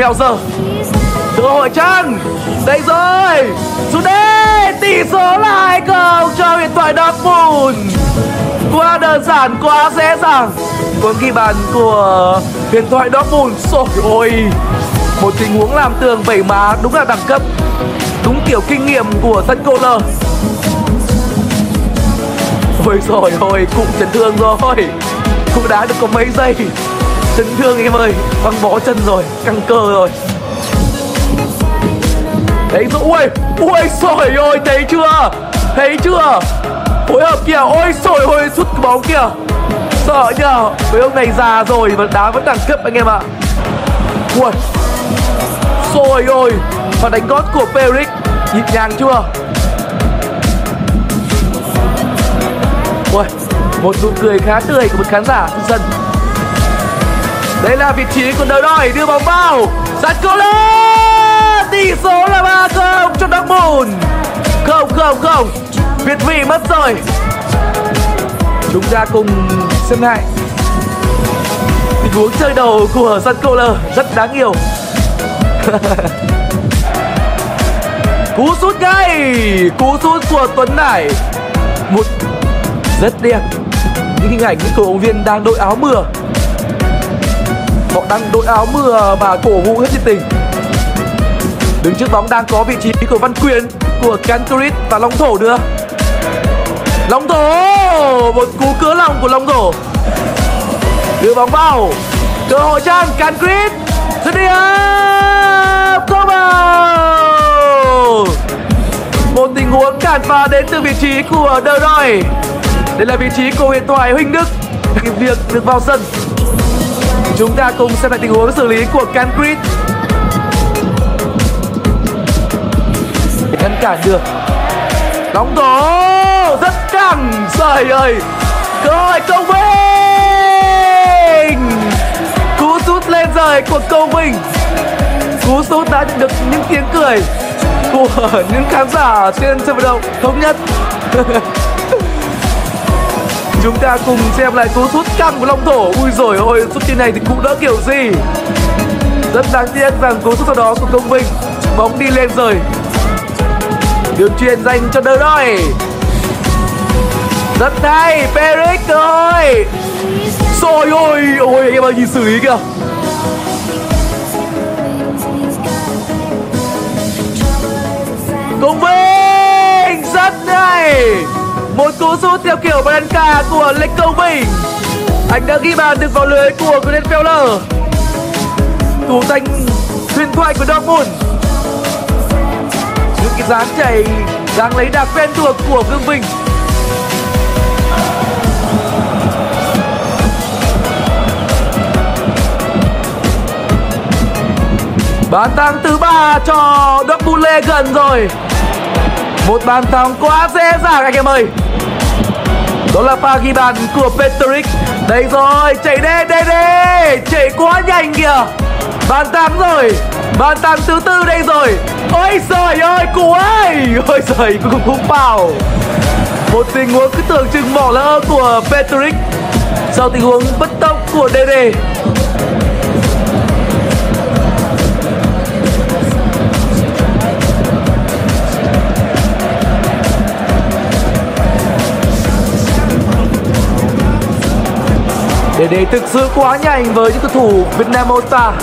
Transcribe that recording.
mèo giờ. Cơ hội chân đây rồi. Xuống đây tỷ số là hai cầu cho huyền thoại Dortmund. Quá đơn giản, quá dễ dàng. Với ghi bàn của huyền thoại Dortmund. Rồi, ôi. Một tình huống làm tường vẩy má đúng là đẳng cấp. Đúng kiểu kinh nghiệm của sân cô lơ. Ôi rồi, ôi Cụm chấn thương rồi. Cũng đá được có mấy giây chấn thương em ơi, băng bó chân rồi, căng cơ rồi. Đấy rồi ui ui, sỏi ơi thấy chưa? Thấy chưa? Phối hợp kìa, ôi, sỏi ôi sút cái bóng kìa. Sợ nhờ với ông này già rồi mà đá vẫn đẳng cấp anh em ạ. Ui sỏi ôi và đánh gót của Peric, nhịp nhàng chưa? Ui, một nụ cười khá tươi của một khán giả sân đây là vị trí của đầu đòi đưa bóng vào. Sắt Tỷ số là 3 không cho Dortmund Không không không. Việt vị mất rồi. Chúng ta cùng xem lại. Tình huống chơi đầu của sân rất đáng yêu. Cú sút ngay! Cú sút của Tuấn Hải. Một rất đẹp. Những hình ảnh những cổ động viên đang đội áo mưa đang đội áo mưa và cổ vũ rất nhiệt tình. Đứng trước bóng đang có vị trí của văn quyền của cantorit và long thổ nữa. Long thổ! Một cú cứa lòng của long thổ. Đưa bóng vào. Cơ hội trang cantorit dứt điểm! Không vào! Một tình huống cản phá đến từ vị trí của De Roy. Đây là vị trí của huyền thoại Huỳnh Đức. Việc được vào sân. Chúng ta cùng xem lại tình huống xử lý của Cancrit. Ngăn cản được. Đóng tổ Rất căng. Trời ơi. Cơ hội công vinh Cú sút lên rời của công vinh Cú sút đã nhận được những tiếng cười Của những khán giả trên sân vận động thống nhất. Chúng ta cùng xem lại cú sút căng của Long Thổ. Ui rồi ôi, sút như này thì cũng đỡ kiểu gì? Rất đáng tiếc rằng cú sút sau đó của Công Vinh Bóng đi lên rồi đường truyền dành cho đỡ đôi Rất hay, Peric rồi Rồi ôi ôi, anh em ơi nhìn xử lý kìa. Công Vinh! Cú sút theo kiểu Branca của Lê Công Bình Anh đã ghi bàn được vào lưới của Glenfeller Thủ thành huyền thoại của Dortmund. Những cái dáng chạy, dáng lấy đà quen thuộc của Vương Bình Bàn thắng thứ ba cho Dortmund Lê gần rồi. Một bàn thắng quá dễ dàng anh em ơi đó là pha ghi bàn của Petric Đây rồi, chạy đê đê đê. Chạy quá nhanh kìa. Bàn thắng rồi Bàn thắng thứ tư đây rồi. Ôi trời ơi, cụ ơi Ôi trời, cũng cũng vào Một tình huống cứ tưởng chừng bỏ lỡ của Petric Sau tình huống bất tốc của Dede để để thực sự quá nhanh với những cầu thủ Việt Nam All Star